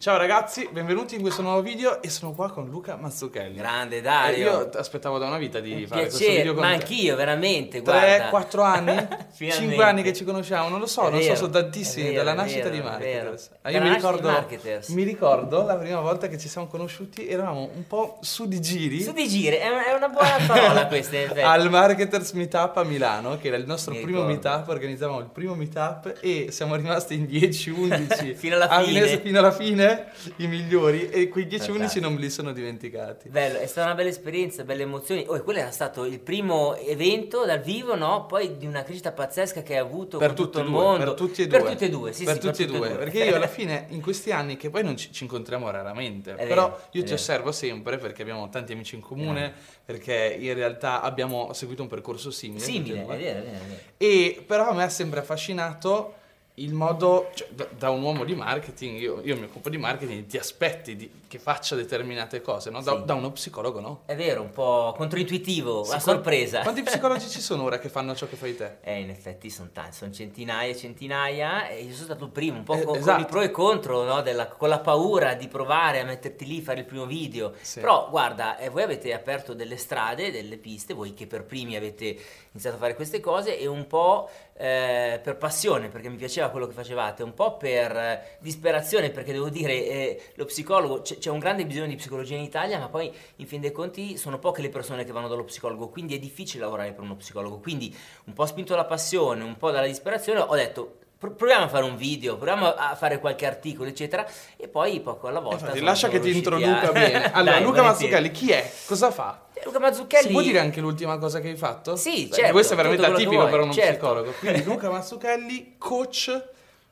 Ciao ragazzi, benvenuti in questo nuovo video e sono qua con Luca Mazzucchelli. Grande Dario. Eh, io aspettavo da una vita di Un fare questo piacere, video con ma te. anch'io, veramente. 3, guarda. 4 anni? 5 anni che ci conosciamo, non lo so, È non so, vero, sono tantissimi, vero, dalla nascita vero, di Marketers. Ah, io mi ricordo, mi ricordo la prima volta che ci siamo conosciuti, eravamo un po' su di giri. Su di giri, è una, buona parola questa, al Marketers Meetup a Milano, che era il nostro Mi primo ricordo. meetup, organizzavamo il primo meetup e siamo rimasti in 10-11 Fino alla fine. Venezia fino alla fine, i migliori, e quei 10-11 Fantastico. non me li sono dimenticati. Bello, è stata una bella esperienza, belle emozioni. Oh, e quello era stato il primo evento dal vivo, no? Poi di una crescita pazzesca che hai avuto Per tutto il due, mondo. per tutti e due. Per tutti e due, sì, per sì, tutti e tutti due, perché io alla fine in questi anni che poi non ci, ci incontriamo raramente, È però vero, io ti vero. osservo sempre perché abbiamo tanti amici in comune, perché in realtà abbiamo seguito un percorso simile. Simile, due. è vero, è vero, è vero. E però a me ha sempre affascinato il modo, cioè, da, da un uomo di marketing, io, io mi occupo di marketing, ti aspetti di- che faccia determinate cose, no? Da, Sì. da uno psicologo no. È vero, un po' controintuitivo, Sì, a sorpresa. Quanti psicologi ci sono ora che fanno ciò che fai te? Eh, in effetti sono tanti, sono centinaia e centinaia e io sono stato il primo, un po' Eh, con, esatto. con i pro e contro, no? Della- con la paura di provare a metterti lì, fare il primo video. Sì. Però guarda, eh, voi avete aperto delle strade, delle piste, voi che per primi avete iniziato a fare queste cose e un po' eh, per passione, perché mi piaceva quello che facevate, un po' per eh, disperazione, perché devo dire, eh, lo psicologo, c'è, c'è un grande bisogno di psicologia in Italia, ma poi in fin dei conti sono poche le persone che vanno dallo psicologo, quindi è difficile lavorare per uno psicologo. Quindi un po' spinto dalla passione, un po' dalla disperazione, ho detto... "Pro- Proviamo a fare un video, proviamo a fare qualche articolo, eccetera, e poi poco alla volta. Infatti, lascia che ti introduca a- bene. Allora, Dai, Luca. Mazzucchelli, chi è? Cosa fa? Eh, Luca Mazzucchelli. Si può dire anche l'ultima cosa che hai fatto? Sì, Perché certo, Questo è veramente atipico per uno certo. psicologo. Quindi Luca Mazzucchelli, coach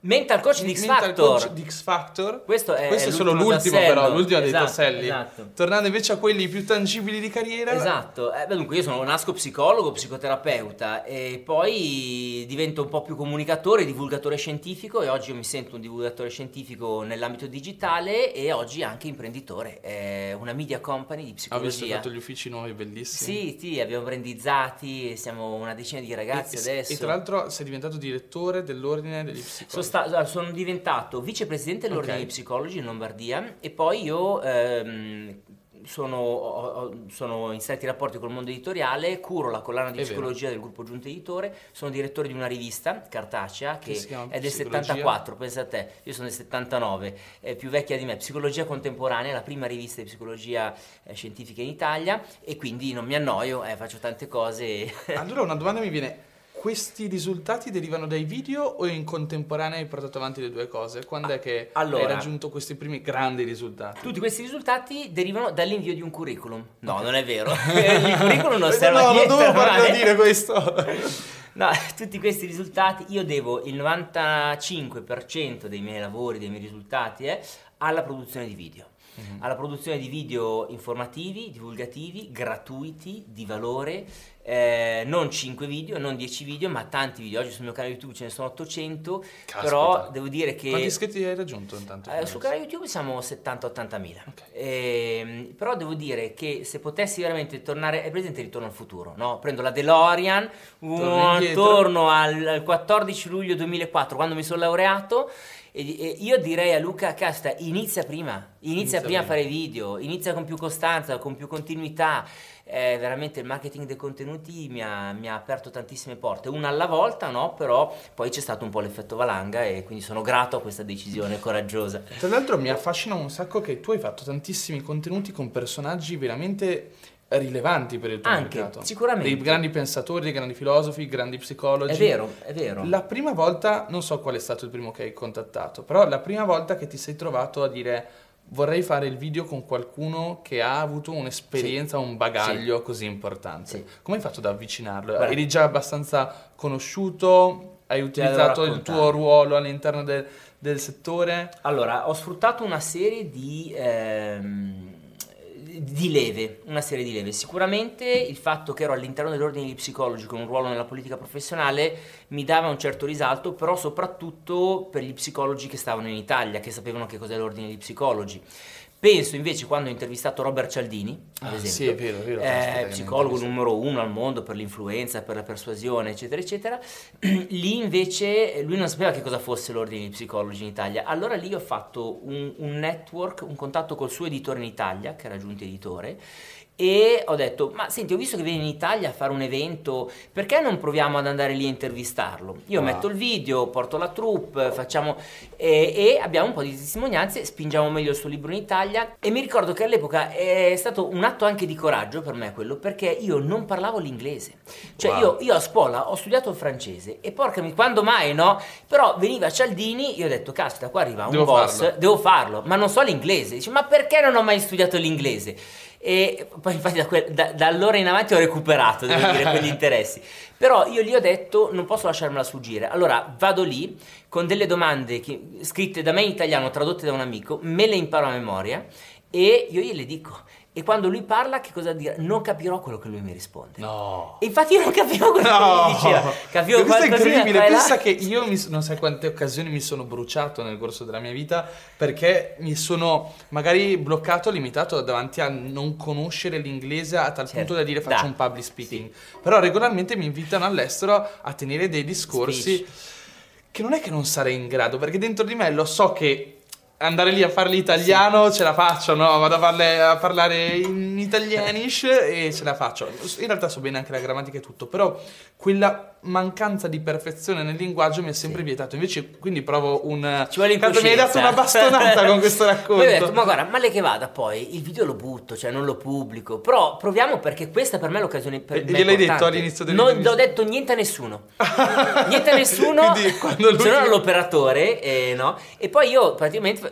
Mental coach di X mental Factor. coach di X Factor. Questo è, Questo è solo l'ultimo tassello. però, l'ultimo dei Esatto, tasselli. Esatto. Tornando invece a quelli più tangibili di carriera. Esatto, Eh, beh, dunque io sono nasco psicologo, psicoterapeuta e poi divento un po' più comunicatore, divulgatore scientifico e oggi io mi sento un divulgatore scientifico nell'ambito digitale e oggi anche imprenditore, è una media company di visto psicologia. hai fatto gli uffici nuovi, bellissimi. Sì, sì, abbiamo brandizzati, siamo una decina di ragazzi e, adesso. E tra l'altro sei diventato direttore dell'ordine degli psicologi. Sta- allora, sono diventato vicepresidente dell'Ordine Ok. dei Psicologi in Lombardia e poi io ehm, sono, sono in stretti rapporti col mondo editoriale, curo la collana di È vero. psicologia del gruppo Giunta Editore, sono direttore di una rivista cartacea Che che, è del Psicologia? 74, pensa a te, io sono del 79, è più vecchia di me, Psicologia Contemporanea, la prima rivista di psicologia eh, scientifica in Italia e quindi non mi annoio, eh, faccio tante cose. Allora una domanda mi viene. Questi risultati derivano dai video o in contemporanea hai portato avanti le due cose? Quando è che allora- hai raggiunto questi primi grandi risultati? Tutti questi risultati derivano dall'invio di un curriculum. No, non è vero. Il curriculum non serve no, a non niente. dovevo farlo ormai. dire questo. No, tutti questi risultati io devo il 95% dei miei lavori, dei miei risultati eh, alla produzione di video. Mhm. Alla produzione di video informativi, divulgativi, gratuiti, di valore, eh, non 5 video, non 10 video, ma tanti video. Oggi sul mio canale YouTube ce ne sono 800, Caspita. però devo dire che... Quanti iscritti hai raggiunto intanto? Eh, sul canale YouTube siamo 70-80 mila. Ok. Ehm, però devo dire che se potessi veramente tornare, è presente Ritorno al futuro, no? Prendo la DeLorean, Torni uh, torno al, al 14 luglio 2004, quando mi sono laureato, e, io direi a Luca Casta, inizia prima, inizia, Inizia prima a fare video, inizia con più costanza, con più continuità. Eh, veramente il marketing dei contenuti mi ha, mi ha aperto tantissime porte, una alla volta, no? Però poi c'è stato un po' l'effetto valanga e quindi sono grato a questa decisione coraggiosa. Tra l'altro mi affascina un sacco che tu hai fatto tantissimi contenuti con personaggi veramente rilevanti per il tuo Anche, mercato. sicuramente. Dei grandi pensatori, dei grandi filosofi, grandi psicologi. È vero, è vero. La prima volta, non so qual è stato il primo che hai contattato, però la prima volta che ti sei trovato a dire vorrei fare il video con qualcuno che ha avuto un'esperienza, un bagaglio così importante. Sì. Come hai fatto ad avvicinarlo? Guarda. Eri già abbastanza conosciuto? Hai utilizzato il tuo ruolo all'interno del, del settore? Allora, ho sfruttato una serie di, ehm, di leve, una serie di leve. Sicuramente il fatto che ero all'interno dell'ordine degli psicologi con un ruolo nella politica professionale mi dava un certo risalto, però soprattutto per gli psicologi che stavano in Italia, che sapevano che cos'è l'ordine degli psicologi. Penso invece quando ho intervistato Robert Cialdini, ad Ah, esempio, sì, è vero, è vero, eh, psicologo numero uno al mondo per l'influenza, per la persuasione, eccetera, eccetera. lì invece lui non sapeva che cosa fosse l'ordine di psicologi in Italia. Allora lì ho fatto un, un network, un contatto col suo editore in Italia, che era giunto editore, e ho detto, ma senti, ho visto che vieni in Italia a fare un evento, perché non proviamo ad andare lì a intervistarlo? Io Ah. metto il video, porto la troupe, facciamo... E, e abbiamo un po' di testimonianze, spingiamo meglio il suo libro in Italia e mi ricordo che all'epoca è stato un atto anche di coraggio per me quello, perché io non parlavo l'inglese. Cioè Wow. io, io a scuola ho studiato il francese e porca mi, quando mai no? Però veniva Cialdini, io ho detto, caspita, qua arriva un Devo boss, farlo. devo farlo, ma non so l'inglese. Dice, ma perché non ho mai studiato l'inglese? E poi infatti da, quel- da- da allora in avanti ho recuperato, devo dire, quegli interessi. Però io gli ho detto, non posso lasciarmela sfuggire. Allora vado lì con delle domande che- scritte da me in italiano, tradotte da un amico, me le imparo a memoria e io gliele dico. E quando lui parla, che cosa dire? Non capirò quello che lui mi risponde. No. E infatti io non capivo quello che mi diceva. Capivo questo è incredibile. là. Pensa che io mi- non sai quante occasioni mi sono bruciato nel corso della mia vita perché mi sono magari bloccato, limitato davanti a non conoscere l'inglese a tal Certo. punto da dire faccio Da. un public speaking. Però regolarmente mi invitano all'estero a tenere dei discorsi Speech. che non è che non sarei in grado, perché dentro di me lo so che andare lì a farli italiano ce la faccio, no? Vado a, parle- a parlare in italianish e ce la faccio. In realtà so bene anche la grammatica e tutto, però quella mancanza di perfezione nel linguaggio mi è sempre vietato. Invece, quindi provo un. Ci vuole Cazzo, mi hai dato una bastonata con questo racconto. Detto, ma guarda, male che vada, poi il video lo butto, cioè non lo pubblico. Però proviamo perché questa per me è l'occasione per E- gliel'hai detto all'inizio Non dell'intervista? ho detto niente a nessuno. niente a nessuno. Quindi, quando lui- Se non all'operatore, eh, no? E poi io praticamente.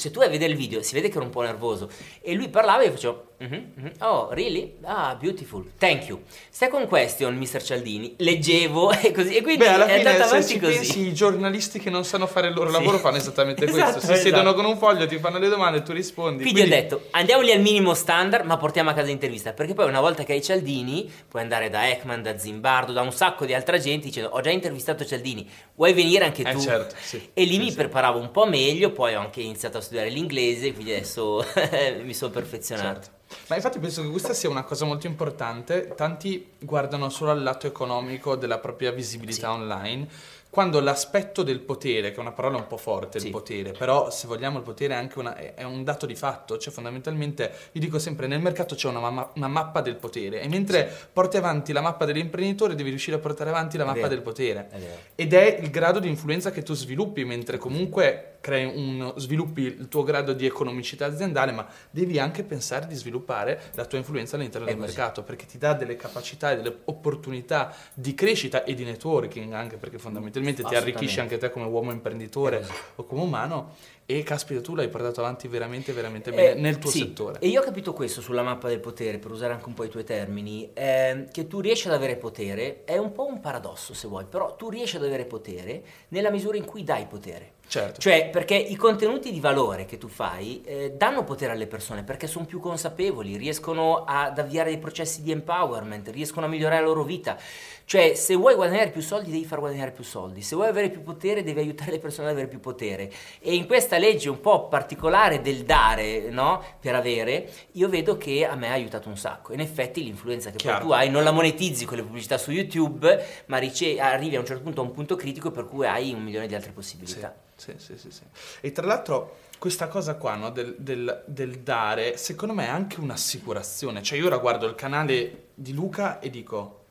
Se tu vai a vedere il video, si vede che ero un po' nervoso. E lui parlava e io facevo. "Mhm, mhm. Oh, really? Ah, beautiful. Thank you. Second question, Mr. Cialdini. Leggevo e così. E quindi Beh, alla è fine, andata se avanti ci così. pensi, i giornalisti che non sanno fare il loro Sì. lavoro fanno esattamente questo. Esatto, Si esatto. siedono con un foglio, ti fanno le domande, tu rispondi. Quindi, ho Quindi- detto, andiamo lì al minimo standard, ma portiamo a casa l'intervista. Perché poi una volta che hai Cialdini, puoi andare da Ekman, da Zimbardo, da un sacco di altra gente dicendo ho già intervistato Cialdini, vuoi venire anche Eh, tu? certo, sì. E lì Sì, mi sì. preparavo un po' meglio, poi ho anche iniziato a studiare l'inglese, quindi adesso mi sono perfezionato. Certo. Ma infatti penso che questa sia una cosa molto importante. Tanti guardano solo al lato economico della propria visibilità online, quando l'aspetto del potere, che è una parola un po' forte, il Sì. potere, però se vogliamo il potere è anche una- è un dato di fatto, cioè fondamentalmente io dico sempre nel mercato c'è una, ma- una mappa del potere e mentre porti avanti la mappa dell'imprenditore devi riuscire a portare avanti la È mappa vero. del potere. È. Ed è il grado di influenza che tu sviluppi, mentre comunque crei un, sviluppi il tuo grado di economicità aziendale, ma devi anche pensare di sviluppare la tua influenza all'interno È del così. mercato, perché ti dà delle capacità e delle opportunità di crescita e di networking, anche perché fondamentalmente ti arricchisce anche te come uomo imprenditore così. o come umano. E caspita, tu l'hai portato avanti veramente, veramente bene Eh, nel tuo sì, settore. E io ho capito questo sulla mappa del potere, per usare anche un po' i tuoi termini, ehm, che tu riesci ad avere potere, è un po' un paradosso se vuoi, però tu riesci ad avere potere nella misura in cui dai potere. Certo. Cioè, perché i contenuti di valore che tu fai eh, danno potere alle persone perché sono più consapevoli, riescono ad avviare dei processi di empowerment, riescono a migliorare la loro vita. Cioè, se vuoi guadagnare più soldi, devi far guadagnare più soldi. Se vuoi avere più potere, devi aiutare le persone ad avere più potere. E in questa legge un po' particolare del dare, no? Per avere, io vedo che a me ha aiutato un sacco. In effetti, l'influenza che Chiaro. poi tu hai non la monetizzi con le pubblicità su YouTube, ma rice- arrivi a un certo punto a un punto critico per cui hai un milione di altre possibilità. Sì, sì, sì, sì. E tra l'altro questa cosa qua, no, del, del- del dare, secondo me è anche un'assicurazione. Cioè io ora guardo il canale di Luca e dico,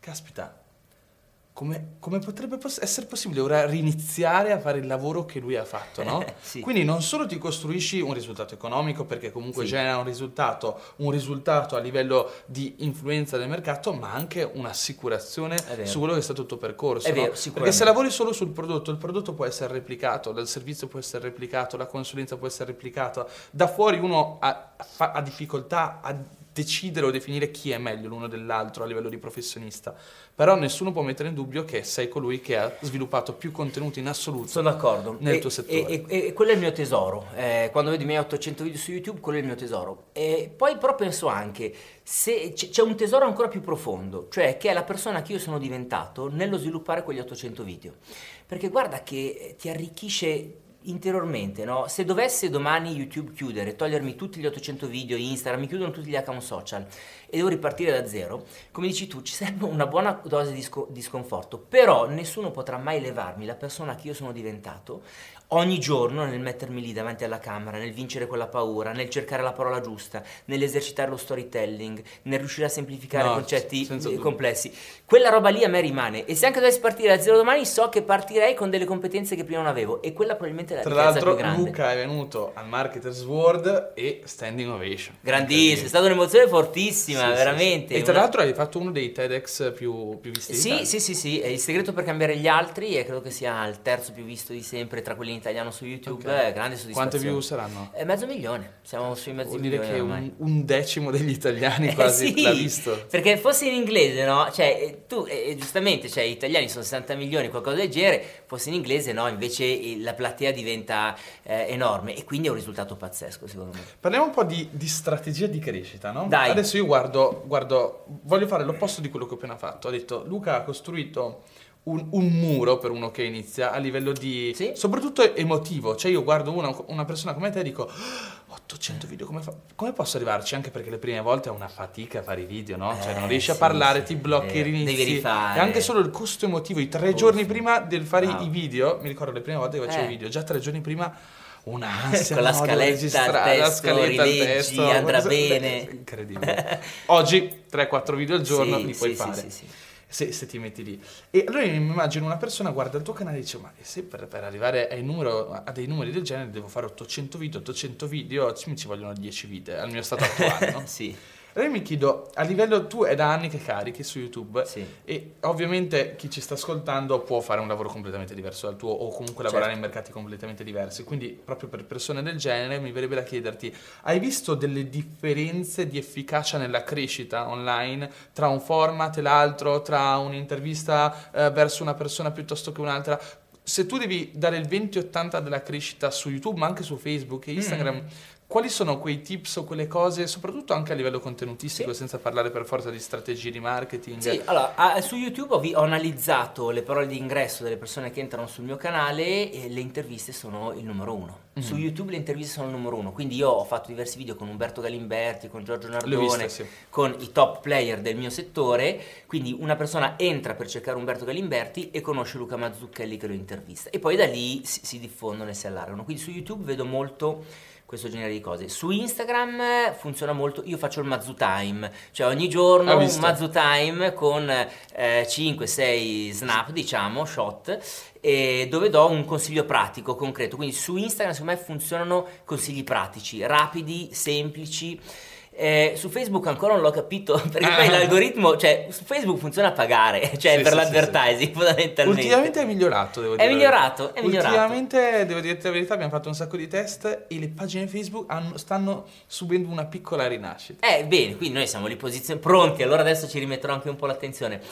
caspita, come, come potrebbe essere possibile ora riniziare a fare il lavoro che lui ha fatto, no? Sì. Quindi non solo ti costruisci un risultato economico perché comunque Sì. genera un risultato, un risultato a livello di influenza del mercato, ma anche un'assicurazione su quello che è stato il tuo percorso. È no? vero, Perché se lavori solo sul prodotto, il prodotto può essere replicato, il servizio può essere replicato, la consulenza può essere replicata. Da fuori uno ha, ha difficoltà a decidere o definire chi è meglio l'uno dell'altro a livello di professionista. Però nessuno può mettere in dubbio che sei colui che ha sviluppato più contenuti in assoluto. Sono d'accordo. Nel E- tuo settore. E, e- e quello è il mio tesoro. Eh, quando vedo i miei 800 video su YouTube, quello è il mio tesoro. E poi però penso anche, se c'è un tesoro ancora più profondo, cioè che è la persona che io sono diventato nello sviluppare quegli 800 video. Perché guarda che ti arricchisce interiormente, no? Se dovesse domani YouTube chiudere, togliermi tutti gli 800 video, Instagram, mi chiudono tutti gli account social e devo ripartire da zero, come dici tu, ci serve una buona dose di, sco- di sconforto, però nessuno potrà mai levarmi la persona che io sono diventato ogni giorno nel mettermi lì davanti alla camera, nel vincere quella paura, nel cercare la parola giusta, nell'esercitare lo storytelling, nel riuscire a semplificare no, concetti complessi. Quella roba lì a me rimane. E se anche dovessi partire da zero domani so che partirei con delle competenze che prima non avevo. E quella probabilmente è la Tra l'altro Luca è venuto al Marketers World e Standing Ovation. Grandissimo, è stata un'emozione fortissima, sì, veramente. Sì, e tra l'altro hai fatto uno dei TEDx più, più visti Sì, sì, sì, sì, è il segreto per cambiare gli altri e credo che sia il terzo più visto di sempre tra quelli in italiano su YouTube, okay. grande soddisfazione. Quante view saranno? Eh, mezzo milione, siamo sui mezzo Vuol milione. dire che un, un, decimo degli italiani eh, quasi sì, l'ha visto. Perché fosse in inglese, no? Cioè, eh, tu, eh, giustamente, cioè, gli italiani sono 60 milioni, qualcosa del genere, fosse in inglese, no? Invece la platea diventa eh, enorme e quindi è un risultato pazzesco, secondo me. Parliamo un po' di, di strategia di crescita, no? Dai. Adesso io guardo, guardo, voglio fare l'opposto di quello che ho appena fatto. Ho detto, Luca ha costruito un, un, muro per uno che inizia a livello di... Sì? soprattutto emotivo. Cioè io guardo una, una persona come te e dico... 800 video, come, fa, come, posso arrivarci? Anche perché le prime volte è una fatica fare i video, no? Cioè non eh, riesci sì, a parlare, sì, ti blocchi, eh, rinizi. Devi rifare. E anche solo il costo emotivo, i tre costo. giorni prima del fare no. i video, mi ricordo le prime volte che facevo i eh. video, già tre giorni prima un'ansia con la scaletta al testo, la scaletta rileggi, testo, andrà bene incredibile oggi 3-4 video al giorno sì, li puoi fare sì, sì, se, se, ti metti lì. E allora mi immagino una persona guarda il tuo canale e dice: Ma se per, per arrivare numero, a dei numeri del genere devo fare 800 video, 800 video, mi ci vogliono 10 video al mio stato attuale, no? sì. Allora mi chiedo, a livello tu è da anni che carichi su YouTube sì. e ovviamente chi ci sta ascoltando può fare un lavoro completamente diverso dal tuo o comunque lavorare certo. in mercati completamente diversi, quindi proprio per persone del genere mi verrebbe da chiederti, hai visto delle differenze di efficacia nella crescita online tra un format e l'altro, tra un'intervista eh, verso una persona piuttosto che un'altra? Se tu devi dare il 20-80 della crescita su YouTube, ma anche su Facebook e Instagram, mm quali sono quei tips o quelle cose, soprattutto anche a livello contenutistico, sì. senza parlare per forza di strategie di marketing? Sì, allora, su YouTube ho, analizzato le parole di ingresso delle persone che entrano sul mio canale e le interviste sono il numero uno. Mm-hmm. Su YouTube le interviste sono il numero uno, quindi io ho fatto diversi video con Umberto Galimberti, con Giorgio Nardone, viste, sì. con i top player del mio settore, quindi una persona entra per cercare Umberto Galimberti e conosce Luca Mazzucchelli che lo intervista e poi da lì si, si diffondono e si allargano. Quindi su YouTube vedo molto questo genere di cose. Su Instagram funziona molto, io faccio il Mazzu Time, cioè ogni giorno un Mazzu Time con eh, 5-6 snap, diciamo, shot, e dove do un consiglio pratico, concreto. Quindi su Instagram secondo me funzionano consigli pratici, rapidi, semplici eh, su Facebook ancora non l'ho capito perché ah. poi l'algoritmo, cioè su Facebook funziona a pagare, cioè sì, per sì, l'advertising sì, fondamentalmente. Ultimamente è migliorato, devo dire. È migliorato, è migliorato. Ultimamente, devo dire la verità, abbiamo fatto un sacco di test e le pagine Facebook hanno, stanno subendo una piccola rinascita. Eh, bene, quindi noi siamo lì posizioni pronti, allora adesso ci rimetterò anche un po' l'attenzione.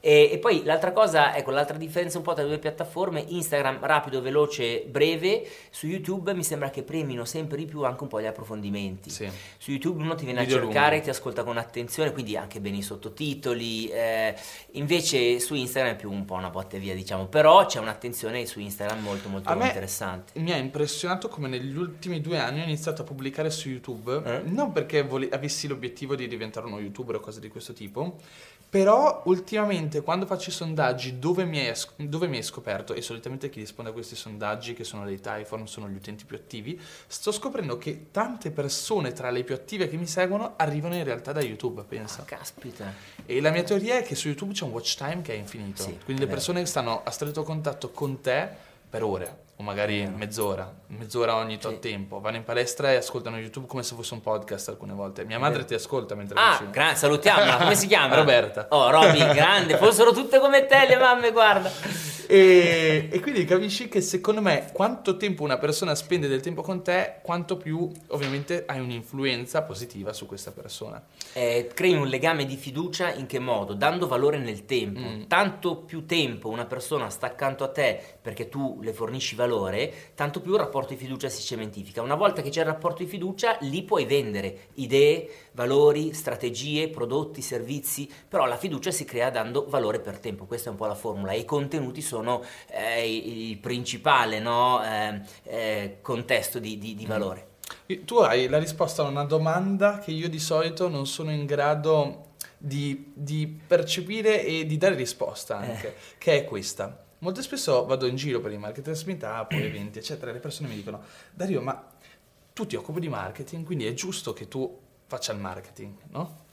E, e, poi l'altra cosa, ecco, l'altra differenza un po' tra le due piattaforme, Instagram rapido, veloce, breve, su YouTube mi sembra che premino sempre di più anche un po' gli approfondimenti. Sì. Su YouTube uno ti viene Video a cercare, lungo. ti ascolta con attenzione, quindi anche bene i sottotitoli, eh, invece su Instagram è più un po' una botte via, diciamo, però c'è un'attenzione su Instagram molto molto interessante. Mi ha impressionato come negli ultimi due anni ho iniziato a pubblicare su YouTube, eh? non perché vole- avessi l'obiettivo di diventare uno youtuber o cose di questo tipo, però ultimamente quando faccio i sondaggi dove mi, hai, dove mi hai scoperto, e solitamente chi risponde a questi sondaggi, che sono dei Typhon, sono gli utenti più attivi, sto scoprendo che tante persone tra le più attive che mi seguono arrivano in realtà da YouTube, pensa. Ah, caspita. E la mia teoria è che su YouTube c'è un watch time che è infinito. Sì, Quindi le persone stanno a stretto contatto con te per ore o magari mezz'ora, mezz'ora ogni tot sì. tempo. Vanno in palestra e ascoltano YouTube come se fosse un podcast alcune volte. Mia madre ti ascolta mentre Ah, gra- salutiamola, come si chiama? Roberta. Oh, Roby, grande, fossero tutte come te le mamme, guarda. E, e, quindi capisci che secondo me quanto tempo una persona spende del tempo con te, quanto più ovviamente hai un'influenza positiva su questa persona. Eh, crei un legame di fiducia in che modo? Dando valore nel tempo. Mm. Tanto più tempo una persona sta accanto a te perché tu le fornisci valore valore, tanto più il rapporto di fiducia si cementifica. Una volta che c'è il rapporto di fiducia, lì puoi vendere idee, valori, strategie, prodotti, servizi, però la fiducia si crea dando valore per tempo, questa è un po' la formula e i contenuti sono eh, il principale no? eh, eh, contesto di, di, di mm. valore. Tu hai la risposta a una domanda che io di solito non sono in grado di, di percepire e di dare risposta eh. anche, che è questa. Molto spesso vado in giro per i marketers meetup, eventi, eccetera, le persone mi dicono, Dario, ma tu ti occupi di marketing, quindi è giusto che tu faccia il marketing, no?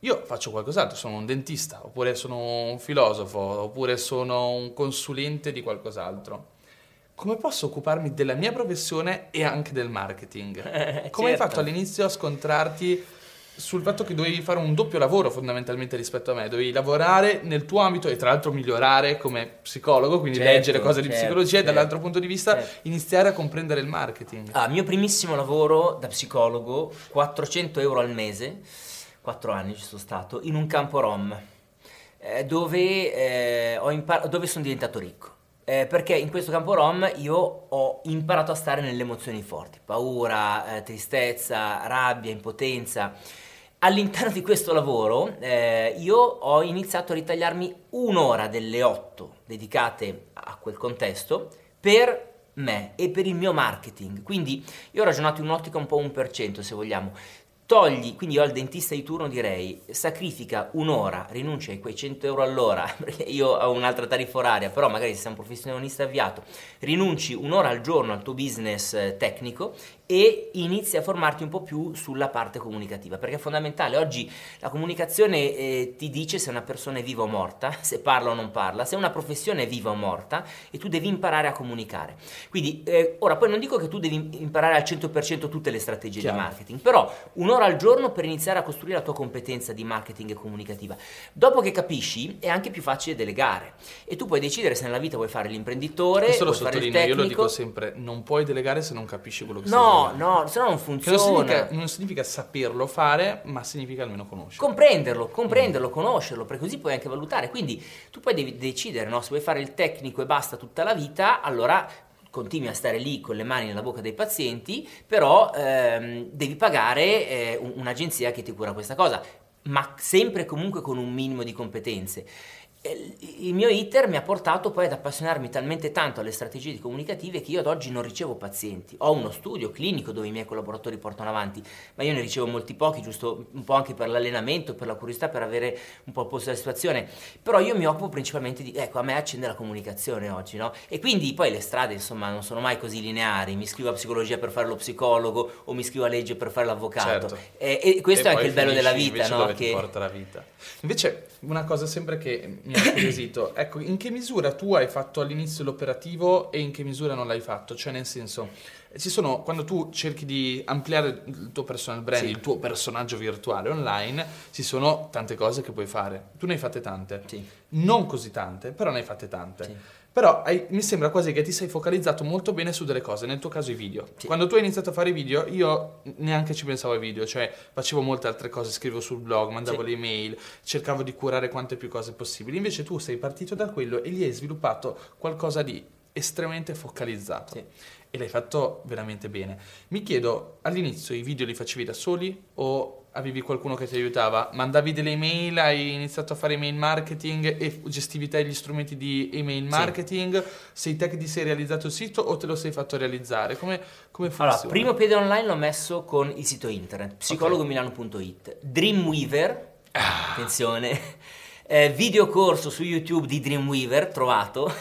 Io faccio qualcos'altro, sono un dentista, oppure sono un filosofo, oppure sono un consulente di qualcos'altro. Come posso occuparmi della mia professione e anche del marketing? Come certo. hai fatto all'inizio a scontrarti sul fatto che dovevi fare un doppio lavoro fondamentalmente rispetto a me, dovevi lavorare nel tuo ambito e tra l'altro migliorare come psicologo, quindi certo, leggere cose certo, di psicologia certo, e dall'altro punto di vista certo. iniziare a comprendere il marketing. Ah, mio primissimo lavoro da psicologo, 400 euro al mese, 4 anni ci sono stato, in un campo rom, eh, dove, eh, impar- dove sono diventato ricco. Eh, perché in questo campo rom io ho imparato a stare nelle emozioni forti, paura, eh, tristezza, rabbia, impotenza. All'interno di questo lavoro eh, io ho iniziato a ritagliarmi un'ora delle otto dedicate a quel contesto per me e per il mio marketing. Quindi io ho ragionato in un'ottica un po' un per cento, se vogliamo togli, quindi io al dentista di turno direi sacrifica un'ora, rinuncia ai quei 100 euro all'ora, perché io ho un'altra tariffa oraria, però magari se sei un professionista avviato, rinunci un'ora al giorno al tuo business eh, tecnico e inizi a formarti un po' più sulla parte comunicativa, perché è fondamentale. Oggi la comunicazione eh, ti dice se una persona è viva o morta, se parla o non parla, se una professione è viva o morta e tu devi imparare a comunicare. Quindi, eh, ora poi non dico che tu devi imparare al 100% tutte le strategie Chiaro. di marketing, però un'ora al giorno per iniziare a costruire la tua competenza di marketing e comunicativa. Dopo che capisci è anche più facile delegare e tu puoi decidere se nella vita vuoi fare l'imprenditore, Questo vuoi lo fare il tecnico. Io lo dico sempre, non puoi delegare se non capisci quello che no, stai No, no, se no non funziona. Non significa, non significa, saperlo fare, ma significa almeno conoscerlo. Comprenderlo, comprenderlo, mm. conoscerlo, perché così puoi anche valutare. Quindi tu poi devi decidere, no? se vuoi fare il tecnico e basta tutta la vita, allora continui a stare lì con le mani nella bocca dei pazienti, però ehm, devi pagare eh, un'agenzia che ti cura questa cosa, ma sempre comunque con un minimo di competenze il mio iter mi ha portato poi ad appassionarmi talmente tanto alle strategie comunicative che io ad oggi non ricevo pazienti. Ho uno studio clinico dove i miei collaboratori portano avanti, ma io ne ricevo molti pochi, giusto un po' anche per l'allenamento, per la curiosità, per avere un po' il posto della situazione. Però io mi occupo principalmente di, ecco, a me accende la comunicazione oggi, no? E quindi poi le strade, insomma, non sono mai così lineari. Mi iscrivo a psicologia per fare lo psicologo o mi iscrivo a legge per fare l'avvocato. Certo. E, e, questo e è anche il bello della vita, no? Dove che... porta la vita. Invece, una cosa sempre che mi ha incuriosito. ecco, in che misura tu hai fatto all'inizio l'operativo e in che misura non l'hai fatto? Cioè, nel senso, ci sono, quando tu cerchi di ampliare il tuo personal brand, sì. il tuo personaggio virtuale online, ci sono tante cose che puoi fare. Tu ne hai fatte tante. Sì. Non così tante, però ne hai fatte tante. Sì. Però hai, mi sembra quasi che ti sei focalizzato molto bene su delle cose, nel tuo caso i video. Sì. Quando tu hai iniziato a fare i video, io neanche ci pensavo ai video, cioè facevo molte altre cose, scrivevo sul blog, mandavo sì. le email, cercavo di curare quante più cose possibili. Invece tu sei partito da quello e gli hai sviluppato qualcosa di estremamente focalizzato. Sì. E l'hai fatto veramente bene. Mi chiedo, all'inizio i video li facevi da soli o avevi qualcuno che ti aiutava? Mandavi delle email, hai iniziato a fare email marketing e gestivi te gli strumenti di email marketing? Sì. Sei te che ti sei realizzato il sito o te lo sei fatto realizzare? Come, come funziona? Allora, primo piede online l'ho messo con il sito internet, psicologomilano.it. Dreamweaver, ah. attenzione, eh, video corso su YouTube di Dreamweaver, trovato,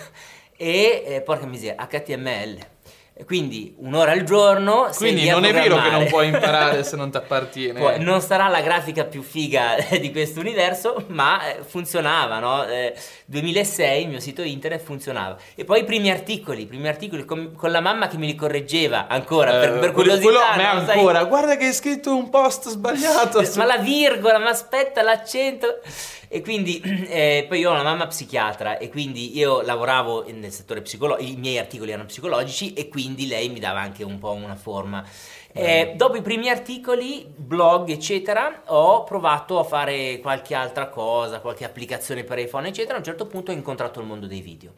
e eh, porca miseria, HTML quindi un'ora al giorno. Quindi non è vero che non puoi imparare se non ti appartiene. Poi, non sarà la grafica più figa di questo universo, ma eh, funzionava, no? Eh, 2006 il mio sito internet funzionava. E poi i primi articoli, i primi articoli con, con la mamma che mi li correggeva ancora eh, per, per curiosità. Quello, no, ancora, sai... guarda che hai scritto un post sbagliato. ma la virgola, ma aspetta l'accento. E quindi eh, poi io ho una mamma psichiatra e quindi io lavoravo nel settore psicologico, i miei articoli erano psicologici e quindi lei mi dava anche un po' una forma. Eh, dopo i primi articoli, blog, eccetera, ho provato a fare qualche altra cosa, qualche applicazione per iPhone, eccetera. A un certo punto ho incontrato il mondo dei video.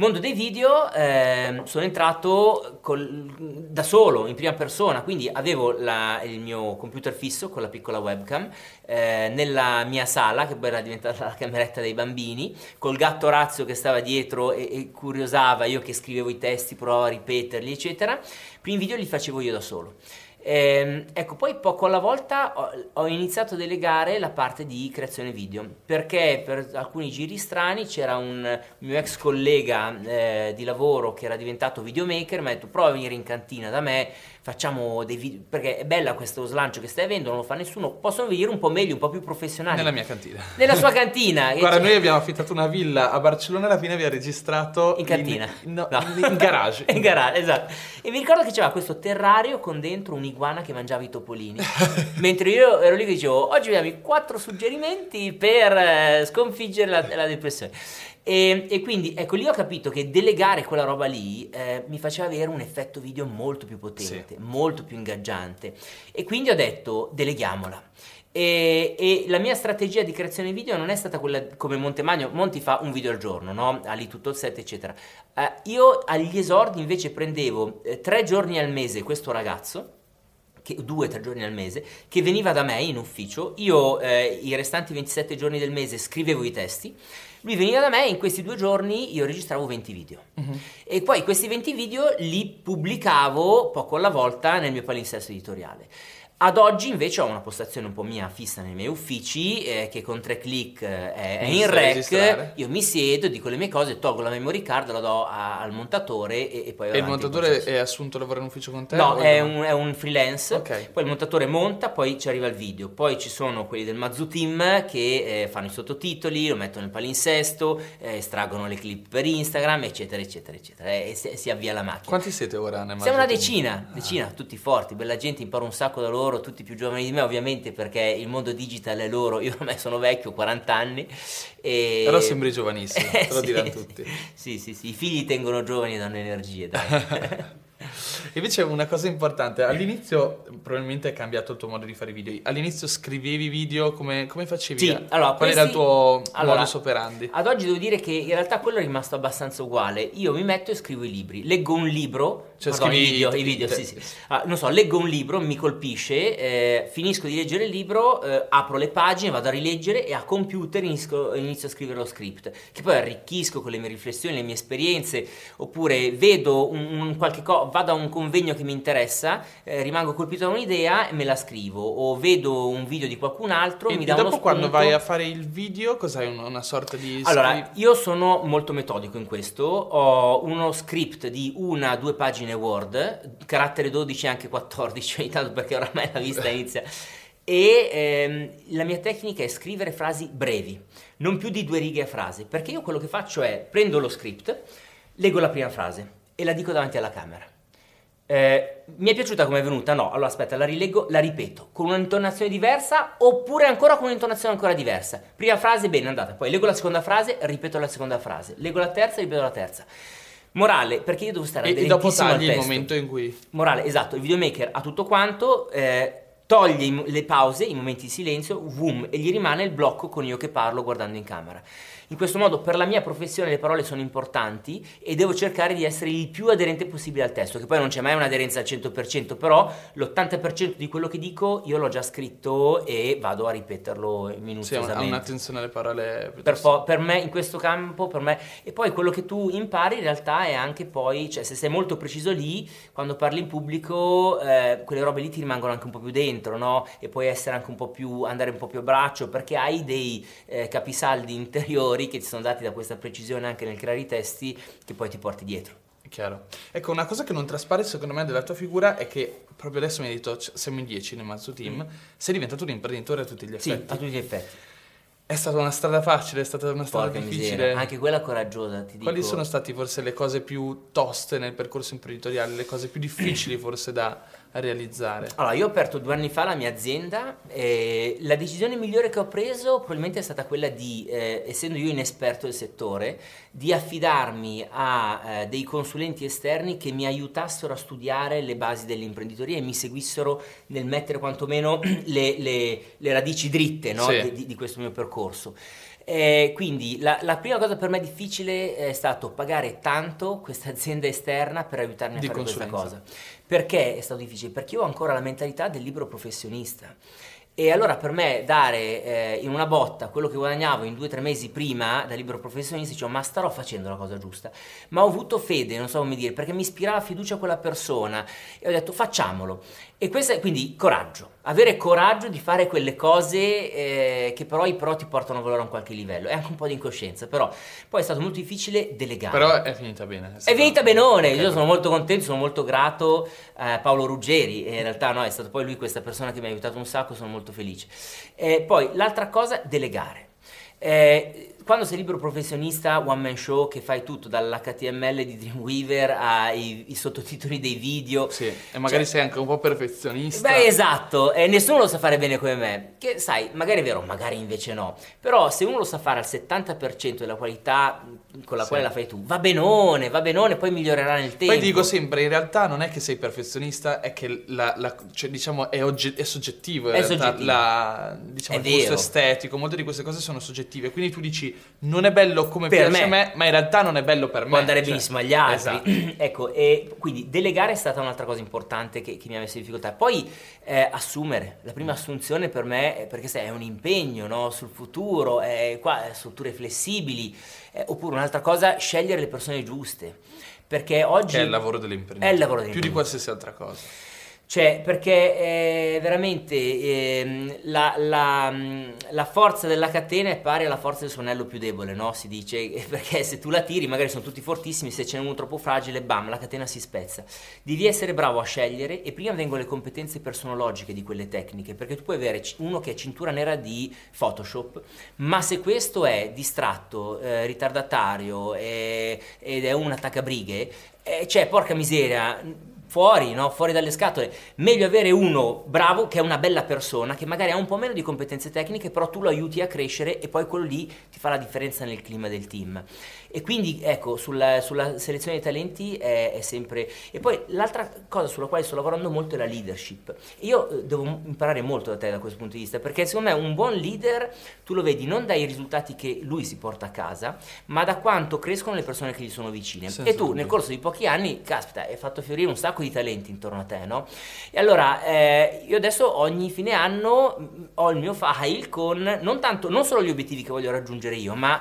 Mondo dei video, eh, sono entrato col, da solo, in prima persona, quindi avevo la, il mio computer fisso con la piccola webcam eh, nella mia sala, che poi era diventata la cameretta dei bambini, col gatto razzo che stava dietro e, e curiosava, io che scrivevo i testi, provavo a ripeterli, eccetera. I primi video li facevo io da solo. Eh, ecco, poi poco alla volta ho, ho, iniziato a delegare la parte di creazione video perché per alcuni giri strani c'era un mio ex collega eh, di lavoro che era diventato videomaker, mi ha detto prova a venire in cantina da me, facciamo dei video, perché è bella questo slancio che stai avendo, non lo fa nessuno, possono venire un po' meglio, un po' più professionali. Nella mia cantina. Nella sua cantina. Guarda, noi abbiamo affittato una villa a Barcellona, alla fine abbiamo registrato... In cantina. In, no, no. in garage. in garage, esatto. E mi ricordo che c'era questo terrario con dentro un'iguana che mangiava i topolini. Mentre io ero lì che dicevo, oggi abbiamo i quattro suggerimenti per eh, sconfiggere la, la depressione. E, e, quindi ecco lì ho capito che delegare quella roba lì eh, mi faceva avere un effetto video molto più potente, sì. molto più ingaggiante. E quindi ho detto deleghiamola. E, e, la mia strategia di creazione video non è stata quella come Montemagno, Monti fa un video al giorno, no? ha lì tutto il set eccetera. Eh, io agli esordi invece prendevo eh, tre giorni al mese questo ragazzo, che, due o tre giorni al mese, che veniva da me in ufficio, io eh, i restanti 27 giorni del mese scrivevo i testi lui veniva da me e in questi due giorni io registravo 20 video. Uh-huh. E poi questi 20 video li pubblicavo poco alla volta nel mio palinsesto editoriale. Ad oggi invece ho una postazione un po' mia fissa nei miei uffici eh, che con tre clic eh, è, in rec, io mi siedo, dico le mie cose, tolgo la memory card, la do a, al montatore e, e poi... E il montatore è assunto a lavorare in ufficio con te? No, è un, è un, freelance, okay. poi il montatore monta, poi ci arriva il video, poi ci sono quelli del Mazzu Team che eh, fanno i sottotitoli, lo mettono nel palinsesto, eh, estraggono le clip per Instagram, eccetera, eccetera, eccetera, e si, si avvia la macchina. Quanti siete ora nel Mazzu Siamo una decina, ah. decina, tutti forti, bella gente, imparo un sacco da loro loro, tutti più giovani di me ovviamente perché il mondo digital è loro, io ormai sono vecchio, 40 anni. E... Però sembri giovanissimo, te lo diranno tutti. Sì, sì, sì, i figli tengono giovani e danno energie, dai. Invece una cosa importante, all'inizio probabilmente è cambiato il tuo modo di fare video. All'inizio scrivevi video, come, come facevi? Sì, allora, Qual questi... era il tuo allora, modus operandi? Ad oggi devo dire che in realtà quello è rimasto abbastanza uguale. Io mi metto e scrivo i libri. Leggo un libro, cioè Pardon, scrivi i video, i video sì, sì. Ah, non so, leggo un libro, mi colpisce, eh, finisco di leggere il libro, eh, apro le pagine, vado a rileggere e a computer inizio, inizio, a scrivere lo script, che poi arricchisco con le mie riflessioni, le mie esperienze, oppure vedo un, un qualche cosa, vado a un convegno che mi interessa, eh, rimango colpito da un'idea e me la scrivo, o vedo un video di qualcun altro, e mi dà uno spunto. dopo quando vai a fare il video, cos'hai una, una sorta di... Allora, io sono molto metodico in questo, ho uno script di una, due pagine Word, carattere 12 e anche 14 ogni tanto perché oramai la vista inizia e ehm, la mia tecnica è scrivere frasi brevi, non più di due righe a frase, perché io quello che faccio è prendo lo script, leggo la prima frase e la dico davanti alla camera. Eh, mi è piaciuta come è venuta? No, allora aspetta, la rileggo, la ripeto con un'intonazione diversa oppure ancora con un'intonazione ancora diversa. Prima frase, bene, andata, poi leggo la seconda frase, ripeto la seconda frase, leggo la terza, ripeto la terza. Morale, perché io devo stare e, e dopo tagli il momento in cui... Morale, esatto, il videomaker ha tutto quanto, eh, toglie le pause, i momenti di silenzio, boom, e gli rimane il blocco con io che parlo guardando in camera. In questo modo per la mia professione le parole sono importanti e devo cercare di essere il più aderente possibile al testo, che poi non c'è mai un'aderenza al 100%, però l'80% di quello che dico io l'ho già scritto e vado a ripeterlo minuziosamente. Sì, ha un'attenzione alle parole. Per, per, me, in questo campo, per me... E poi quello che tu impari in realtà è anche poi, cioè se sei molto preciso lì, quando parli in pubblico, eh, quelle robe lì ti rimangono anche un po' più dentro, no? E puoi essere anche un po' più, andare un po' più a braccio, perché hai dei eh, capisaldi interiori che ti sono dati da questa precisione anche nel creare i testi che poi ti porti dietro. Chiaro. Ecco, una cosa che non traspare secondo me della tua figura è che proprio adesso mi hai detto siamo in 10 nel Mazzu Team, mm. sei diventato un imprenditore a tutti gli effetti. Sì, a tutti gli effetti. È stata una strada facile, è stata una strada Porca difficile. Misera. Anche quella coraggiosa, ti Quali dico. sono state forse le cose più toste nel percorso imprenditoriale, le cose più difficili forse da, realizzare? Allora, io ho aperto due anni fa la mia azienda e la decisione migliore che ho preso probabilmente è stata quella di, eh, essendo io inesperto del settore, di affidarmi a eh, dei consulenti esterni che mi aiutassero a studiare le basi dell'imprenditoria e mi seguissero nel mettere quantomeno le, le, le radici dritte no? sì. di, di questo mio percorso. Eh, quindi la, la, prima cosa per me difficile è stato pagare tanto questa azienda esterna per aiutarmi a Di fare questa cosa. Perché è stato difficile? Perché io ho ancora la mentalità del libero professionista. E allora per me dare eh, in una botta quello che guadagnavo in due o tre mesi prima da libero professionista, dicevo ma starò facendo la cosa giusta. Ma ho avuto fede, non so come dire, perché mi ispirava fiducia quella persona e ho detto facciamolo. E questo è quindi coraggio, avere coraggio di fare quelle cose eh, che però, però ti portano a valore a un qualche livello. È anche un po' di incoscienza, però poi è stato molto difficile delegare. Però è finita bene. È, è finita benone, okay. io sono molto contento, sono molto grato a Paolo Ruggeri, in realtà no, è stato poi lui questa persona che mi ha aiutato un sacco, sono molto felice. Eh, poi l'altra cosa, delegare. Eh, quando sei libero professionista, one man show, che fai tutto dall'HTML di Dreamweaver ai sottotitoli dei video. Sì, e magari cioè, sei anche un po' perfezionista. Beh, esatto, e nessuno lo sa fare bene come me. Che sai, magari è vero, magari invece no. Però se uno lo sa fare al 70% della qualità con la sì. quale la fai tu, va benone, va benone, poi migliorerà nel tempo. Poi dico sempre, in realtà non è che sei perfezionista, è che la, la, cioè, diciamo, è, ogge- è, soggettivo. In è realtà, soggettivo. La, diciamo, è il gusto estetico, molte di queste cose sono soggettive. Quindi tu dici, non è bello come per piace me. a me, ma in realtà non è bello per Può me. andare cioè, benissimo agli altri. Esatto. ecco, e quindi delegare è stata un'altra cosa importante che, che mi ha messo in difficoltà. Poi eh, assumere, la prima assunzione per me, perché sai, è un impegno no? sul futuro, è, qua, strutture flessibili, eh, oppure un'altra cosa, scegliere le persone giuste. Perché oggi... Che è il lavoro dell'imprenditore. È il lavoro Più di qualsiasi altra cosa. Cioè, perché eh, veramente eh, la, la, la, forza della catena è pari alla forza del suo anello più debole, no? Si dice, perché se tu la tiri, magari sono tutti fortissimi, se ce n'è uno troppo fragile, bam, la catena si spezza. Devi essere bravo a scegliere e prima vengono le competenze personologiche di quelle tecniche, perché tu puoi avere uno che è cintura nera di Photoshop, ma se questo è distratto, eh, ritardatario ed è un attaccabrighe, eh, cioè, porca miseria fuori, no? fuori dalle scatole. Meglio avere uno bravo che è una bella persona, che magari ha un po' meno di competenze tecniche, però tu lo aiuti a crescere e poi quello lì ti fa la differenza nel clima del team. E quindi ecco, sulla, sulla selezione dei talenti è, è, sempre... E poi l'altra cosa sulla quale sto lavorando molto è la leadership. Io eh, devo imparare molto da te da questo punto di vista, perché secondo me un buon leader tu lo vedi non dai risultati che lui si porta a casa, ma da quanto crescono le persone che gli sono vicine. Senza e tu nel corso di pochi anni, caspita, hai fatto fiorire un sacco di talenti intorno a te, no? E allora eh, io adesso ogni fine anno mm, ho il mio file con non tanto, non solo gli obiettivi che voglio raggiungere io, ma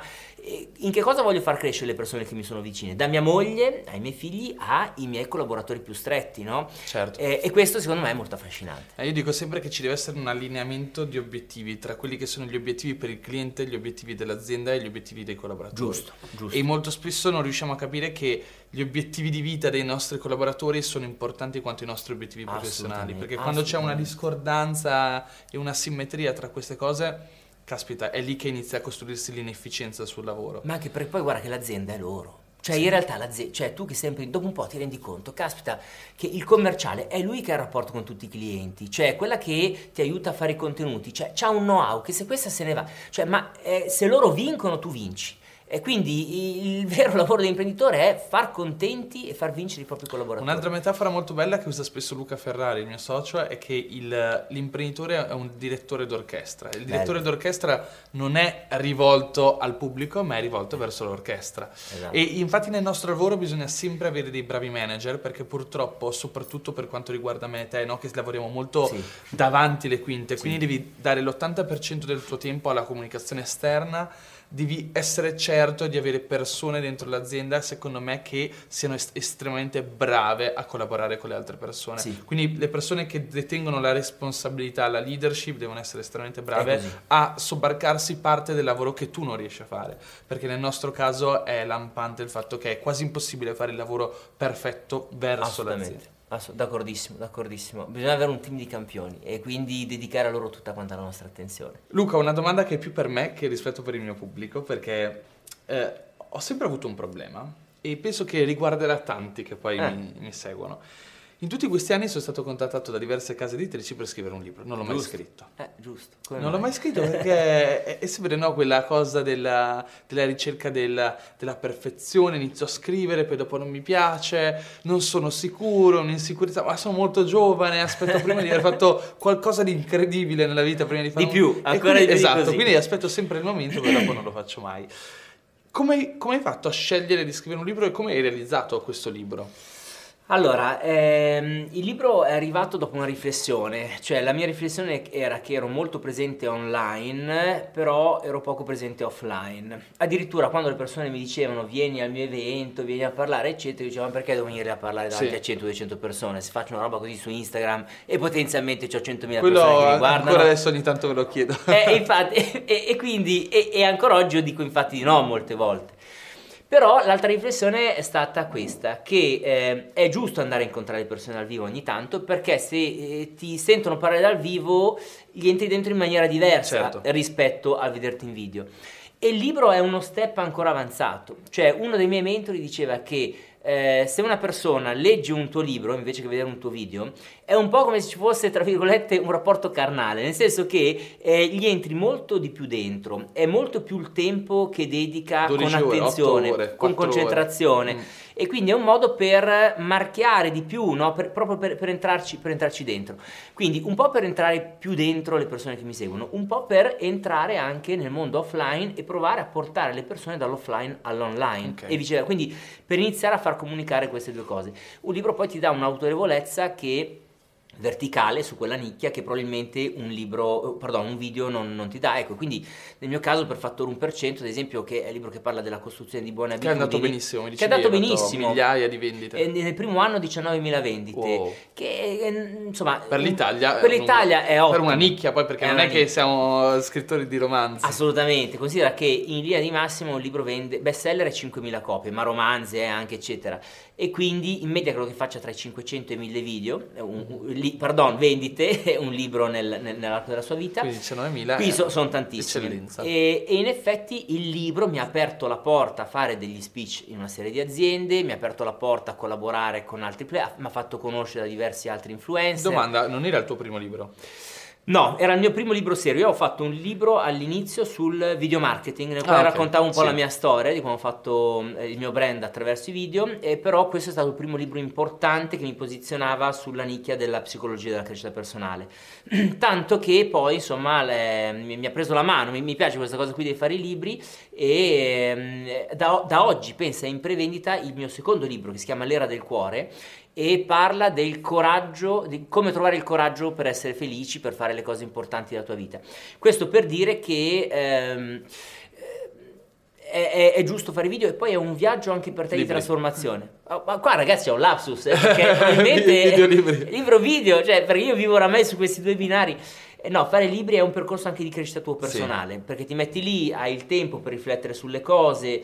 in che cosa voglio far crescere le persone che mi sono vicine? Da mia moglie ai miei figli ai miei collaboratori più stretti, no? Certo. E, e questo secondo me è molto affascinante. Eh, io dico sempre che ci deve essere un allineamento di obiettivi tra quelli che sono gli obiettivi per il cliente, gli obiettivi dell'azienda e gli obiettivi dei collaboratori. Giusto, giusto. E molto spesso non riusciamo a capire che gli obiettivi di vita dei nostri collaboratori sono importanti quanto i nostri obiettivi professionali, perché quando c'è una discordanza e una simmetria tra queste cose caspita, è lì che inizia a costruirsi l'inefficienza sul lavoro. Ma anche perché poi guarda che l'azienda è loro. Cioè, sì. in realtà, l'azienda, cioè, tu che sempre, dopo un po' ti rendi conto, caspita, che il commerciale è lui che ha il rapporto con tutti i clienti, cioè quella che ti aiuta a fare i contenuti, cioè, c'ha un know-how che se questa se ne va, cioè, ma eh, se loro vincono, tu vinci. E quindi il vero lavoro dell'imprenditore è far contenti e far vincere i propri collaboratori. Un'altra metafora molto bella che usa spesso Luca Ferrari, il mio socio, è che il, l'imprenditore è un direttore d'orchestra. Il direttore Bello. d'orchestra non è rivolto al pubblico, ma è rivolto verso l'orchestra. Esatto. E infatti nel nostro lavoro bisogna sempre avere dei bravi manager, perché purtroppo, soprattutto per quanto riguarda me e te, no? che lavoriamo molto sì. davanti le quinte, sì. quindi devi dare l'80% del tuo tempo alla comunicazione esterna devi essere certo di avere persone dentro l'azienda, secondo me, che siano est- estremamente brave a collaborare con le altre persone. Sì. Quindi le persone che detengono la responsabilità, la leadership, devono essere estremamente brave a sobbarcarsi parte del lavoro che tu non riesci a fare. Perché nel nostro caso è lampante il fatto che è quasi impossibile fare il lavoro perfetto verso l'azienda. Ass- d'accordissimo, d'accordissimo. Bisogna avere un team di campioni e quindi dedicare a loro tutta quanta la nostra attenzione. Luca, una domanda che è più per me che rispetto per il mio pubblico, perché eh, ho sempre avuto un problema e penso che riguarderà tanti che poi eh. mi, mi, seguono. In tutti questi anni sono stato contattato da diverse case editrici per scrivere un libro, non l'ho mai Giusto. scritto. Eh, giusto. Come Non l'ho mai scritto perché è, è sempre no, quella cosa della, della ricerca della, della perfezione. Inizio a scrivere, poi dopo non mi piace, non sono sicuro, un'insicurezza, ma sono molto giovane. Aspetto prima di aver fatto qualcosa di incredibile nella vita prima di fare Di un- più, E ancora quindi- di più Esatto, così. quindi aspetto sempre il momento, poi dopo non lo faccio mai. Come, come hai fatto a scegliere di scrivere un libro e come hai realizzato questo libro? Allora, ehm, il libro è arrivato dopo una riflessione, cioè la mia riflessione era che ero molto presente online, però ero poco presente offline. Addirittura quando le persone mi dicevano vieni al mio evento, vieni a parlare, eccetera, io dicevo ma perché devo venire a parlare davanti Sì. a 100-200 persone? Se faccio una roba così su Instagram e potenzialmente ho 100.000 Quello persone che mi ancora guardano. adesso ogni tanto ve lo chiedo. Eh, infatti, e, e quindi, e, e ancora oggi io dico infatti di no molte volte. Però l'altra riflessione è stata questa, che eh, è giusto andare a incontrare le persone dal vivo ogni tanto, perché se eh, ti sentono parlare dal vivo, gli entri dentro in maniera diversa Certo. rispetto a vederti in video. E il libro è uno step ancora avanzato, cioè uno dei miei mentori diceva che eh, se una persona legge un tuo libro invece che vedere un tuo video, è un po' come se ci fosse, tra virgolette, un rapporto carnale, nel senso che eh, gli entri molto di più dentro, è molto più il tempo che dedica con 12 ore, attenzione, 8 ore, con 4 ore. concentrazione. Mm. E quindi è un modo per marchiare di più, no? Per- proprio per, per entrarci, per entrarci dentro. Quindi un po' per entrare più dentro le persone che mi seguono, un po' per entrare anche nel mondo offline e provare a portare le persone dall'offline all'online Ok. e viceversa. Quindi per iniziare a far comunicare queste due cose. Un libro poi ti dà un'autorevolezza che verticale su quella nicchia che probabilmente un libro, pardon, un video non, non ti dà. Ecco, quindi nel mio caso per fattore 1%, ad esempio, che è il libro che parla della costruzione di buone Che è abitudini. andato benissimo, mi Che è andato benissimo. Migliaia di vendite. E nel primo anno 19.000 vendite, Wow. che eh, insomma Per l'Italia, per l'Italia è ottimo. Per una nicchia, poi perché È non è che nicchia. siamo scrittori di romanzi. Assolutamente, considera che in linea di massimo un libro vende, bestseller è 5.000 copie, ma romanzi eh, anche eccetera, e quindi in media credo che faccia tra i 500 e i 1.000 video, eh, un- un- li- pardon, vendite, un libro nel- nel- nell'arco della sua vita. Quindi 19.000 Qui so- sono tantissimi. Eccellenza. E, e in effetti il libro mi ha aperto la porta a fare degli speech in una serie di aziende, mi ha aperto la porta a collaborare con altri player, mi ha fatto conoscere da diversi altri influencer. Domanda, non era il tuo primo libro? No, era il mio primo libro serio. Io ho fatto un libro all'inizio sul video marketing, nel quale Ah, ok. raccontavo un po' Sì. la mia storia di come ho fatto eh, il mio brand attraverso i video. E però questo è stato il primo libro importante che mi posizionava sulla nicchia della psicologia della crescita personale. Tanto che poi, insomma, le- mi, mi ha preso la mano. Mi, mi piace questa cosa qui di fare i libri. E ehm, da, da oggi, pensa, è in prevendita il mio secondo libro che si chiama L'era del cuore e parla del coraggio, di come trovare il coraggio per essere felici, per fare le cose importanti della tua vita. Questo per dire che ehm, è, è- è giusto fare video e poi è un viaggio anche per te di Libri. trasformazione. Ah, Ma qua ragazzi è un lapsus, eh, perché probabilmente libro video, cioè perché io vivo oramai su questi due binari. Eh, No, fare libri è un percorso anche di crescita tuo personale, perché ti metti lì, hai il tempo per riflettere sulle cose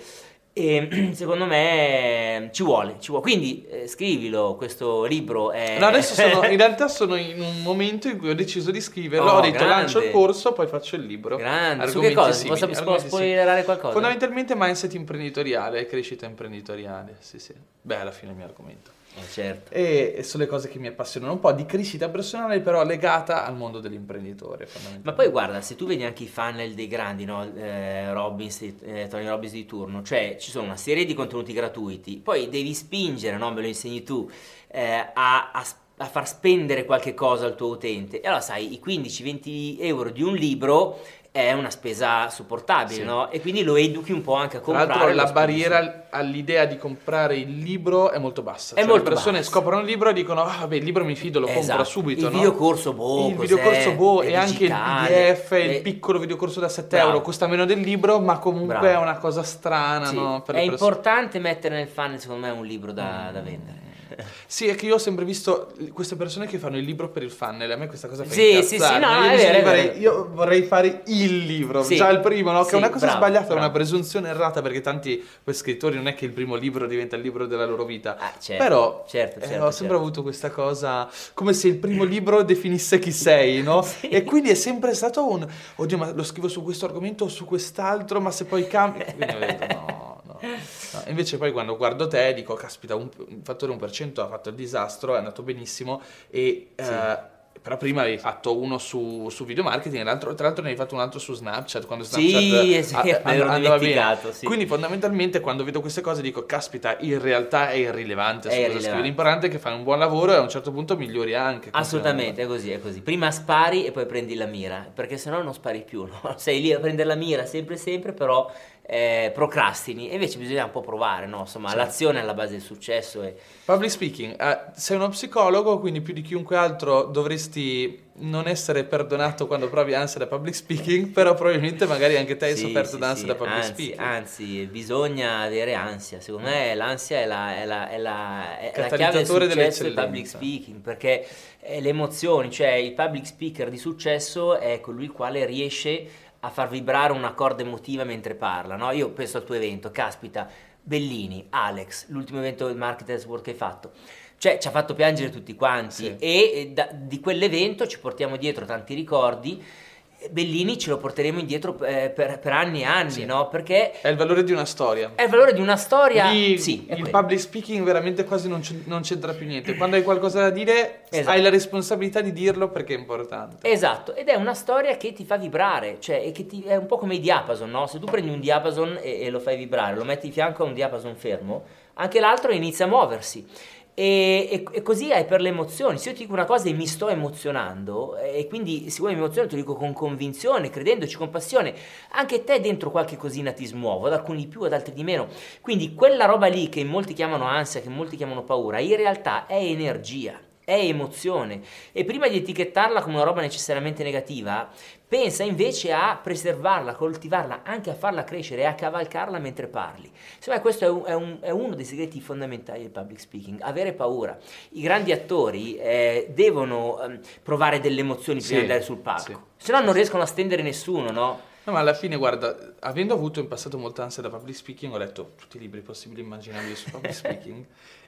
e secondo me ci vuole, ci vuole. Quindi eh, scrivilo, questo libro è... No, adesso sono, in realtà sono in un momento in cui ho deciso di scriverlo, Oh, ho detto grande. lancio il corso, poi faccio il libro. Grande, su che Argomenti cosa? simili, Posso, argomenti spoilerare qualcosa? Fondamentalmente mindset imprenditoriale, crescita imprenditoriale, sì sì. Beh, alla fine è il mio argomento. Eh, certo. E sono le cose che mi appassionano un po' di crescita personale, però legata al mondo dell'imprenditore. Ma poi guarda, se tu vedi anche i funnel dei grandi, no? Eh, Robbins, eh, Tony Robbins di turno, cioè ci sono una serie di contenuti gratuiti, poi devi spingere, no? me lo insegni tu, eh, a, a a far spendere qualche cosa al tuo utente. E allora sai, i 15-20 euro di un libro è una spesa sopportabile, Sì. no? E quindi lo educhi un po' anche a Tra comprare. l'altro lo la barriera al- all'idea di comprare il libro è molto bassa. È Cioè, molto le persone bassa. scoprono il libro e dicono ah vabbè il libro mi fido, lo compro Esatto. subito. Il no? videocorso, boh, Il videocorso boh e anche il. PDF, È- il piccolo videocorso da 7 Bravo. euro costa meno del libro ma comunque Bravo. è una cosa strana Sì, no? Per è importante mettere nel funnel, secondo me, un libro da, da vendere. Sì, è che io ho sempre visto queste persone che fanno il libro per il funnel. A me questa cosa fa Sì, incazzare. sì, sì, no, Io è vero, è. Io vorrei fare il libro, Sì. già il primo, no? Che Sì, è una cosa bravo, sbagliata, è una bravo. presunzione errata perché tanti scrittori non è che il primo libro diventa il libro della loro vita. Ah, certo, Però certo, eh, certo, ho sempre certo. avuto questa cosa come se il primo libro definisse chi sei, no? Sì. E quindi è sempre stato un oddio, ma lo scrivo su questo argomento o su quest'altro, ma se poi cambia. Quindi ho detto no, no. no. Invece poi quando guardo te dico, caspita, un, un fattore 1% ha fatto il disastro, è andato benissimo e... Sì. Uh, però prima avevi fatto uno su, su video marketing, tra l'altro ne hai fatto un altro su Snapchat quando Snapchat sì, sì, a, a, andava bene. Sì. Quindi fondamentalmente quando vedo queste cose dico caspita, in realtà è irrilevante, è irrilevante. l'importante è che fai un buon lavoro e a un certo punto migliori anche. Assolutamente, è così, è così. Prima spari e poi prendi la mira, perché sennò non spari più, no? Sei lì a prendere la mira sempre sempre, però eh, procrastini. E invece bisogna un po' provare, no? Insomma, certo. l'azione è alla base del successo. E... Public speaking, eh, sei uno psicologo, quindi più di chiunque altro dovresti non essere perdonato quando provi ansia da public speaking, però probabilmente magari anche te hai sì, sofferto sì, d'ansia sì. da public anzi, speaking. Anzi, bisogna avere ansia. Secondo me l'ansia è la, è la, è la, è la chiave del successo del public speaking, perché le emozioni, cioè il public speaker di successo è colui il quale riesce a far vibrare una corda emotiva mentre parla, no? Io penso al tuo evento, caspita, Bellini, Alex, l'ultimo evento del Marketers World che hai fatto. Cioè, ci ha fatto piangere tutti quanti sì. e da, di quell'evento ci portiamo dietro tanti ricordi Bellini ce lo porteremo indietro eh, per, per, anni e anni, sì. no? Perché è il valore di una storia. È il valore di una storia. Lì, sì, il quello. public speaking veramente quasi non, non, c'entra più niente. Quando hai qualcosa da dire, esatto. hai la responsabilità di dirlo perché è importante. Esatto, ed è una storia che ti fa vibrare, cioè che ti, è un po' come i diapason, no? Se tu prendi un diapason e, e lo fai vibrare, lo metti di fianco a un diapason fermo, anche l'altro inizia a muoversi. E, e, e, così è per le emozioni. Se io ti dico una cosa e mi sto emozionando, e quindi vuoi mi emoziono, te lo dico con convinzione, credendoci, con passione, anche te dentro qualche cosina ti smuovo, ad alcuni più, ad altri di meno. Quindi quella roba lì che molti chiamano ansia, che molti chiamano paura, in realtà è energia è emozione e prima di etichettarla come una roba necessariamente negativa, pensa invece a preservarla, a coltivarla, anche a farla crescere e a cavalcarla mentre parli. Secondo me questo è, un, è, un, è, uno dei segreti fondamentali del public speaking, avere paura. I grandi attori eh, devono eh, provare delle emozioni prima sì, di andare sul palco, sì. se no non riescono a stendere nessuno, no? No, ma alla fine, guarda, avendo avuto in passato molta ansia da public speaking, ho letto tutti i libri possibili e immaginabili su public speaking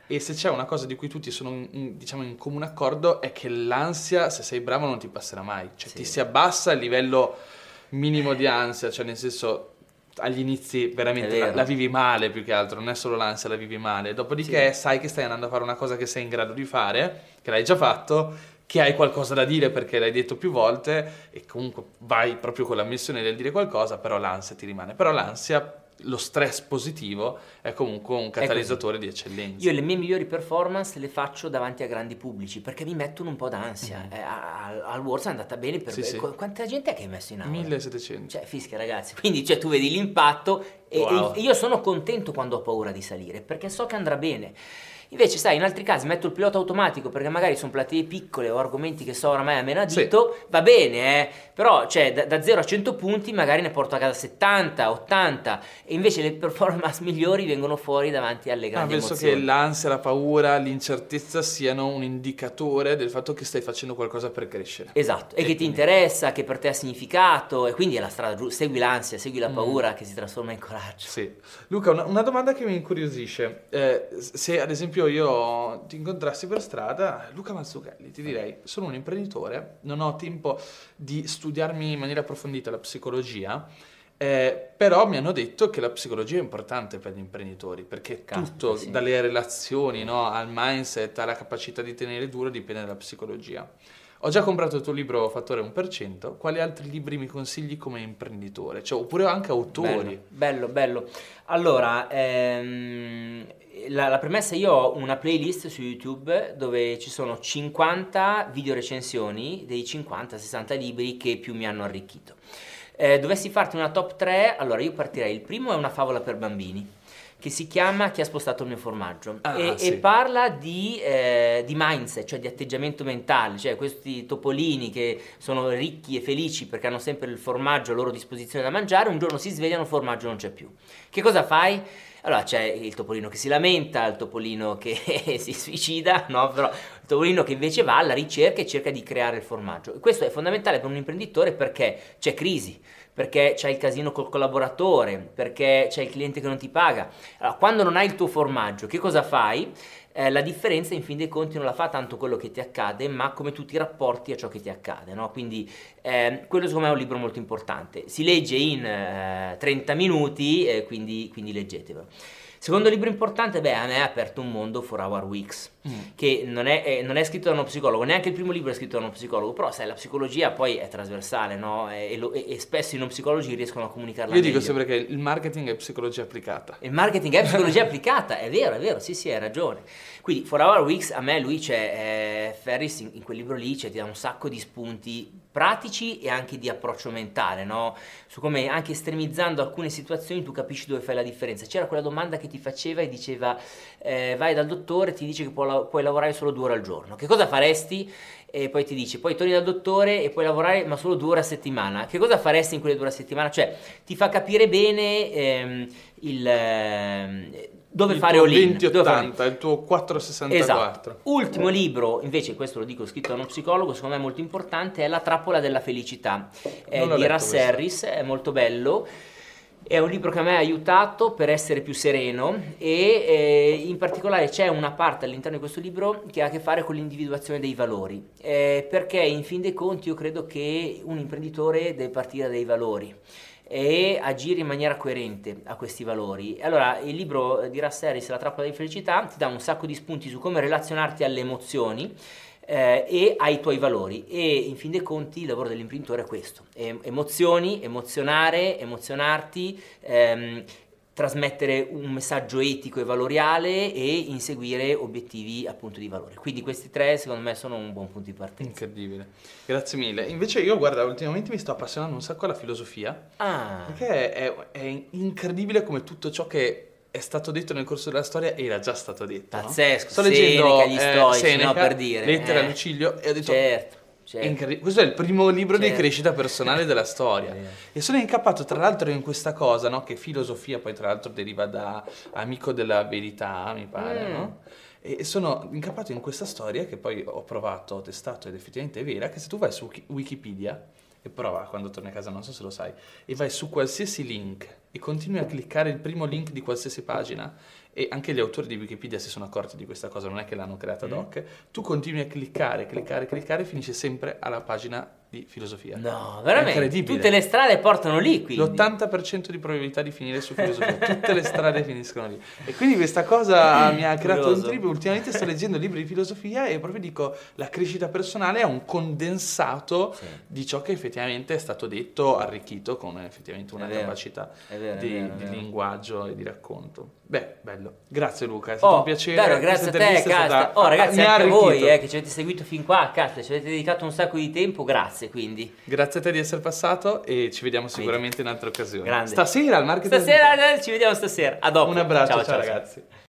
E se c'è una cosa di cui tutti sono in, diciamo, in comune accordo è che l'ansia, se sei bravo, non ti passerà mai. Cioè sì. ti si abbassa il livello minimo di ansia, cioè nel senso agli inizi veramente la, la, vivi male più che altro, non è solo l'ansia, la vivi male. Dopodiché sì. sai che stai andando a fare una cosa che sei in grado di fare, che l'hai già fatto, che hai qualcosa da dire perché l'hai detto più volte e comunque vai proprio con la missione del dire qualcosa, però l'ansia ti rimane. Però l'ansia lo stress positivo è comunque un catalizzatore di eccellenza. Io le mie migliori performance le faccio davanti a grandi pubblici perché mi mettono un po' d'ansia. Mm-hmm. Eh, al, al Words è andata bene per sì, sì. Quanta gente è che hai messo in aula? 1700. Cioè, fischia ragazzi. Quindi cioè, tu vedi l'impatto e, wow. e io sono contento quando ho paura di salire perché so che andrà bene. Invece, sai, in altri casi metto il pilota automatico perché magari sono platee piccole o argomenti che so oramai a menadito, sì. va bene, eh? però cioè, da, da, 0 a 100 punti magari ne porto a casa 70, 80 e invece le performance migliori vengono fuori davanti alle grandi ah, penso emozioni. che l'ansia, la paura, l'incertezza siano un indicatore del fatto che stai facendo qualcosa per crescere. Esatto, e, e che ti interessa, che per te ha significato e quindi è la strada giusta, segui l'ansia, segui la mm. paura mm. che si trasforma in coraggio. Sì. Luca, una, una domanda che mi incuriosisce, eh, se ad esempio esempio io ti incontrassi per strada, Luca Mazzucchelli, ti direi, sono un imprenditore, non ho tempo di studiarmi in maniera approfondita la psicologia, eh, però mi hanno detto che la psicologia è importante per gli imprenditori, perché Caspita, tutto, sì. dalle relazioni no, al mindset, alla capacità di tenere duro, dipende dalla psicologia. Ho già comprato il tuo libro Fattore 1%, quali altri libri mi consigli come imprenditore? Cioè, oppure anche autori? Bello, bello. bello. Allora, ehm, la, la, premessa, io ho una playlist su YouTube dove ci sono 50 video recensioni dei 50-60 libri che più mi hanno arricchito. Eh, dovessi farti una top 3, allora io partirei. Il primo è una favola per bambini che si chiama Chi ha spostato il mio formaggio ah, e, sì. e, parla di, eh, di, mindset, cioè di atteggiamento mentale, cioè questi topolini che sono ricchi e felici perché hanno sempre il formaggio a loro disposizione da mangiare, un giorno si svegliano, il formaggio non c'è più. Che cosa fai? Allora c'è il topolino che si lamenta, il topolino che si suicida, no? Però il topolino che invece va alla ricerca e cerca di creare il formaggio. Questo è fondamentale per un imprenditore perché c'è crisi, perché c'è il casino col collaboratore, perché c'è il cliente che non ti paga. Allora, quando non hai il tuo formaggio, che cosa fai? Eh, la differenza in fin dei conti non la fa tanto quello che ti accade, ma come tu ti rapporti a ciò che ti accade, no? Quindi eh, quello secondo me è un libro molto importante. Si legge in eh, 30 minuti, eh, quindi, quindi leggetevelo. Secondo libro importante, beh, a me ha aperto un mondo for our weeks, mm. che non è, è, non è, scritto da uno psicologo, neanche il primo libro è scritto da uno psicologo, però sai, la psicologia poi è trasversale, no? E, lo, e, e spesso i non psicologi riescono a comunicarla Io meglio. dico sempre che il marketing è psicologia applicata. Il marketing è psicologia applicata, è vero, è vero, sì, sì, hai ragione. Quindi, for our weeks, a me lui c'è, eh, Ferris in, in, quel libro lì, cioè, ti dà un sacco di spunti pratici e anche di approccio mentale, no? Su come anche estremizzando alcune situazioni tu capisci dove fai la differenza. C'era quella domanda che ti faceva e diceva eh, vai dal dottore, ti dice che può, puoi lavorare solo due ore al giorno. Che cosa faresti? E poi ti dice, poi torni dal dottore e puoi lavorare ma solo due ore a settimana. Che cosa faresti in quelle due ore a settimana? Cioè, ti fa capire bene ehm, il... Eh, dove il fare all-in 2080, il tuo 464. Esatto. Ultimo libro, invece questo lo dico scritto da uno psicologo, secondo me è molto importante, è La trappola della felicità, è di Russ Harris, è molto bello. È un libro che a me ha aiutato per essere più sereno e eh, in particolare c'è una parte all'interno di questo libro che ha a che fare con l'individuazione dei valori, eh, perché in fin dei conti io credo che un imprenditore deve partire dai valori e agire in maniera coerente a questi valori. Allora, il libro di Russ Harris, La trappola di felicità, ti dà un sacco di spunti su come relazionarti alle emozioni eh, e ai tuoi valori e in fin dei conti il lavoro dell'imprenditore è questo, emozioni, emozionare, emozionarti, ehm, trasmettere un messaggio etico e valoriale e inseguire obiettivi appunto di valore. Quindi questi tre secondo me sono un buon punto di partenza. Incredibile. Grazie mille. Invece io guarda, ultimamente mi sto appassionando un sacco alla filosofia. Ah. Perché è, è incredibile come tutto ciò che è stato detto nel corso della storia era già stato detto. Pazzesco. No? Sto leggendo Seneca, gli stoici, eh, Seneca, no, per dire. Lettera eh. a Lucilio e ho detto Certo. Certo. Incredi- questo è il primo libro Certo. di crescita personale della storia. E sono incappato tra l'altro in questa cosa, no? Che filosofia poi tra l'altro deriva da amico della verità, mi pare, Mm. no? E sono incappato in questa storia che poi ho provato, ho testato ed effettivamente è vera, che se tu vai su Wiki- Wikipedia e prova quando torni a casa, non so se lo sai, e vai su qualsiasi link e continui a cliccare il primo link di qualsiasi pagina, e anche gli autori di Wikipedia si sono accorti di questa cosa, non è che l'hanno creata ad Mm. hoc, tu continui a cliccare, cliccare, cliccare e finisce sempre alla pagina di filosofia. No, veramente. Tutte le strade portano lì, quindi. L'80% di probabilità di finire su filosofia, tutte le strade finiscono lì. E quindi questa cosa mi ha creato un trip. Ultimamente sto leggendo libri di filosofia e proprio dico la crescita personale è un condensato Sì. di ciò che effettivamente è stato detto, arricchito con effettivamente una vero. capacità vero, di, vero, di linguaggio e di racconto. Beh, bello. Grazie Luca, è stato Oh, un piacere. Dario, grazie a te, casta. stata- Oh, ragazzi, mi anche a voi eh, che ci avete seguito fin qua, cazzo, ci avete dedicato un sacco di tempo, grazie quindi. Grazie a te di essere passato e ci vediamo sicuramente in altre occasioni. Grande. Stasera al marketing. Stasera, ci vediamo stasera. A dopo. Un abbraccio, ciao, ciao. ragazzi.